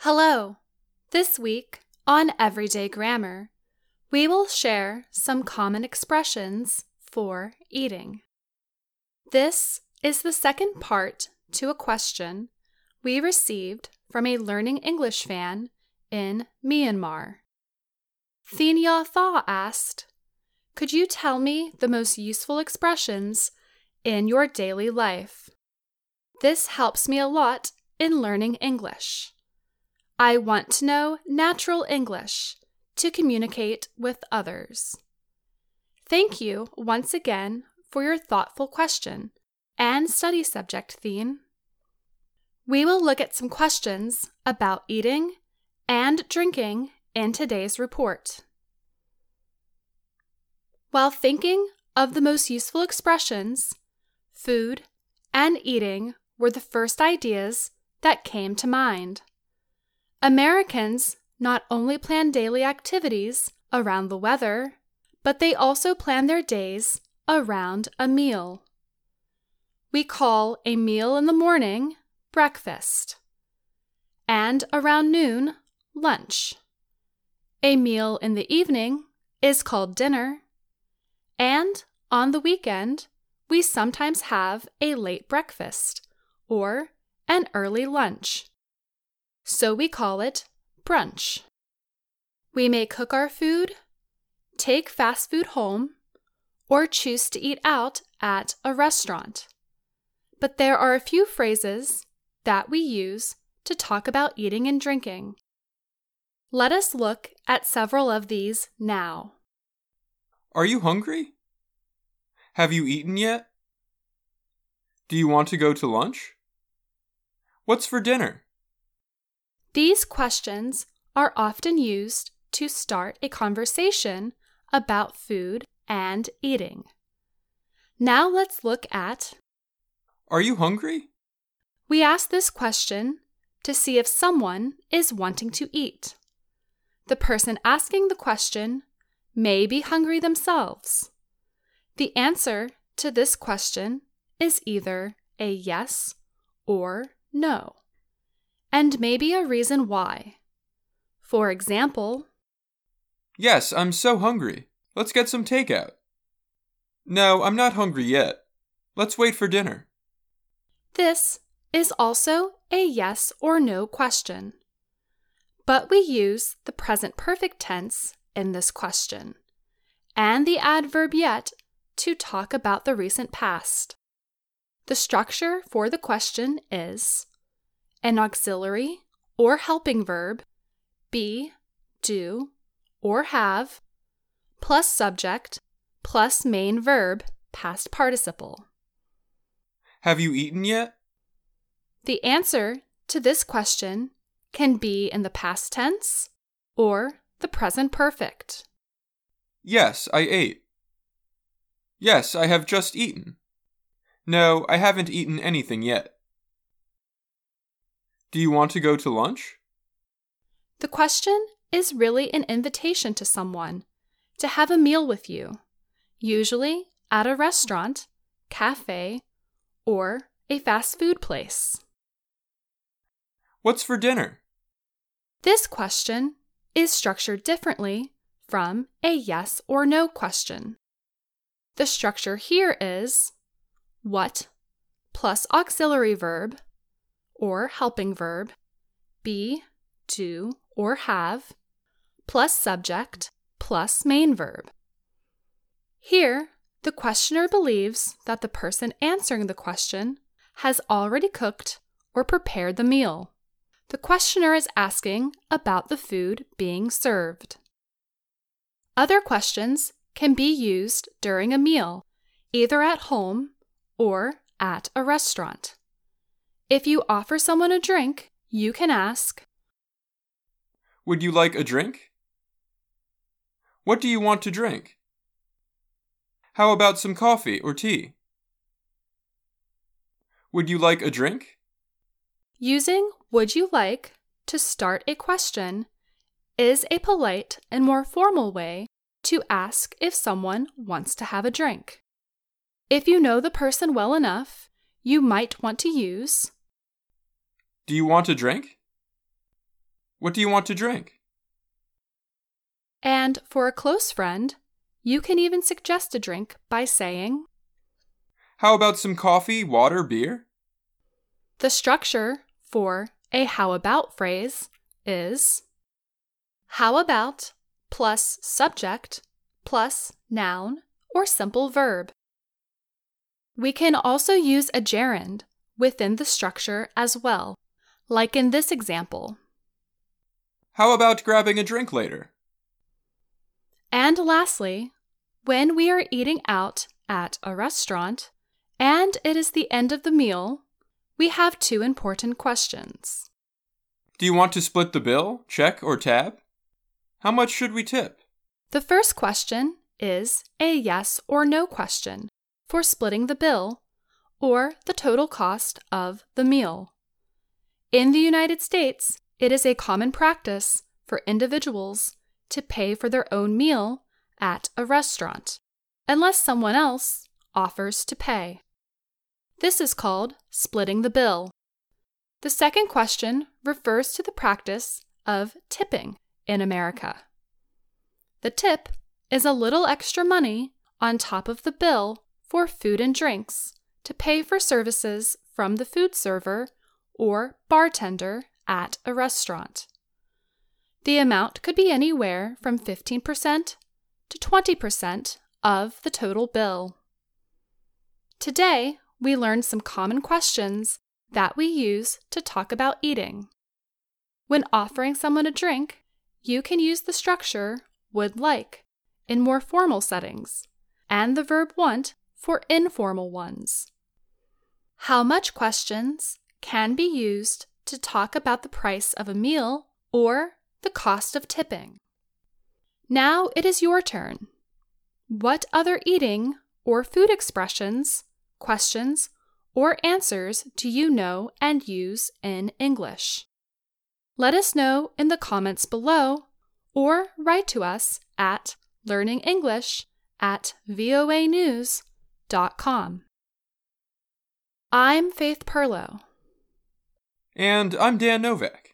Hello! This week on Everyday Grammar, we will share some common expressions for eating. This is the second part to a question we received from a Learning English fan in Myanmar. Thenia Thaw asked, Could you tell me the most useful expressions in your daily life? This helps me a lot in learning English. I want to know natural English to communicate with others. Thank you once again for your thoughtful question and study subject theme. We will look at some questions about eating and drinking in today's report. While thinking of the most useful expressions, food and eating were the first ideas that came to mind. Americans not only plan daily activities around the weather, but they also plan their days around a meal. We call a meal in the morning breakfast, and around noon, lunch. A meal in the evening is called dinner, and on the weekend, we sometimes have a late breakfast or an early lunch so we call it brunch. We may cook our food, take fast food home, or choose to eat out at a restaurant. But there are a few phrases that we use to talk about eating and drinking. Let us look at several of these now. Are you hungry? Have you eaten yet? Do you want to go to lunch? What's for dinner? These questions are often used to start a conversation about food and eating. Now let's look at Are you hungry? We ask this question to see if someone is wanting to eat. The person asking the question may be hungry themselves. The answer to this question is either a yes or no and maybe a reason why. For example, Yes, I'm so hungry. Let's get some takeout. No, I'm not hungry yet. Let's wait for dinner. This is also a yes or no question. But we use the present perfect tense in this question and the adverb yet to talk about the recent past. The structure for the question is an auxiliary or helping verb, be, do, or have, plus subject, plus main verb, past participle. Have you eaten yet? The answer to this question can be in the past tense or the present perfect. Yes, I ate. Yes, I have just eaten. No, I haven't eaten anything yet. Do you want to go to lunch? The question is really an invitation to someone to have a meal with you, usually at a restaurant, cafe, or a fast food place. What's for dinner? This question is structured differently from a yes or no question. The structure here is what plus auxiliary verb or helping verb, be, do, or have, plus subject, plus main verb. Here, the questioner believes that the person answering the question has already cooked or prepared the meal. The questioner is asking about the food being served. Other questions can be used during a meal, either at home or at a restaurant. If you offer someone a drink, you can ask, Would you like a drink? What do you want to drink? How about some coffee or tea? Would you like a drink? Using would you like to start a question is a polite and more formal way to ask if someone wants to have a drink. If you know the person well enough, you might want to use do you want a drink? What do you want to drink? And for a close friend, you can even suggest a drink by saying, How about some coffee, water, beer? The structure for a how about phrase is how about plus subject plus noun or simple verb. We can also use a gerund within the structure as well, like in this example. How about grabbing a drink later? And lastly, when we are eating out at a restaurant and it is the end of the meal, we have two important questions. Do you want to split the bill, check, or tab? How much should we tip? The first question is a yes or no question for splitting the bill or the total cost of the meal. In the United States, it is a common practice for individuals to pay for their own meal at a restaurant, unless someone else offers to pay. This is called splitting the bill. The second question refers to the practice of tipping in America. The tip is a little extra money on top of the bill for food and drinks to pay for services from the food server or bartender at a restaurant. The amount could be anywhere from 15% to 20% of the total bill. Today, we learned some common questions that we use to talk about eating. When offering someone a drink, you can use the structure would like in more formal settings and the verb want for informal ones. How much questions can be used to talk about the price of a meal or the cost of tipping. Now it is your turn. What other eating or food expressions, questions, or answers do you know and use in English? Let us know in the comments below or write to us at learningenglish at voanews.com. I'm Faith Pirlo. And I'm Dan Novak.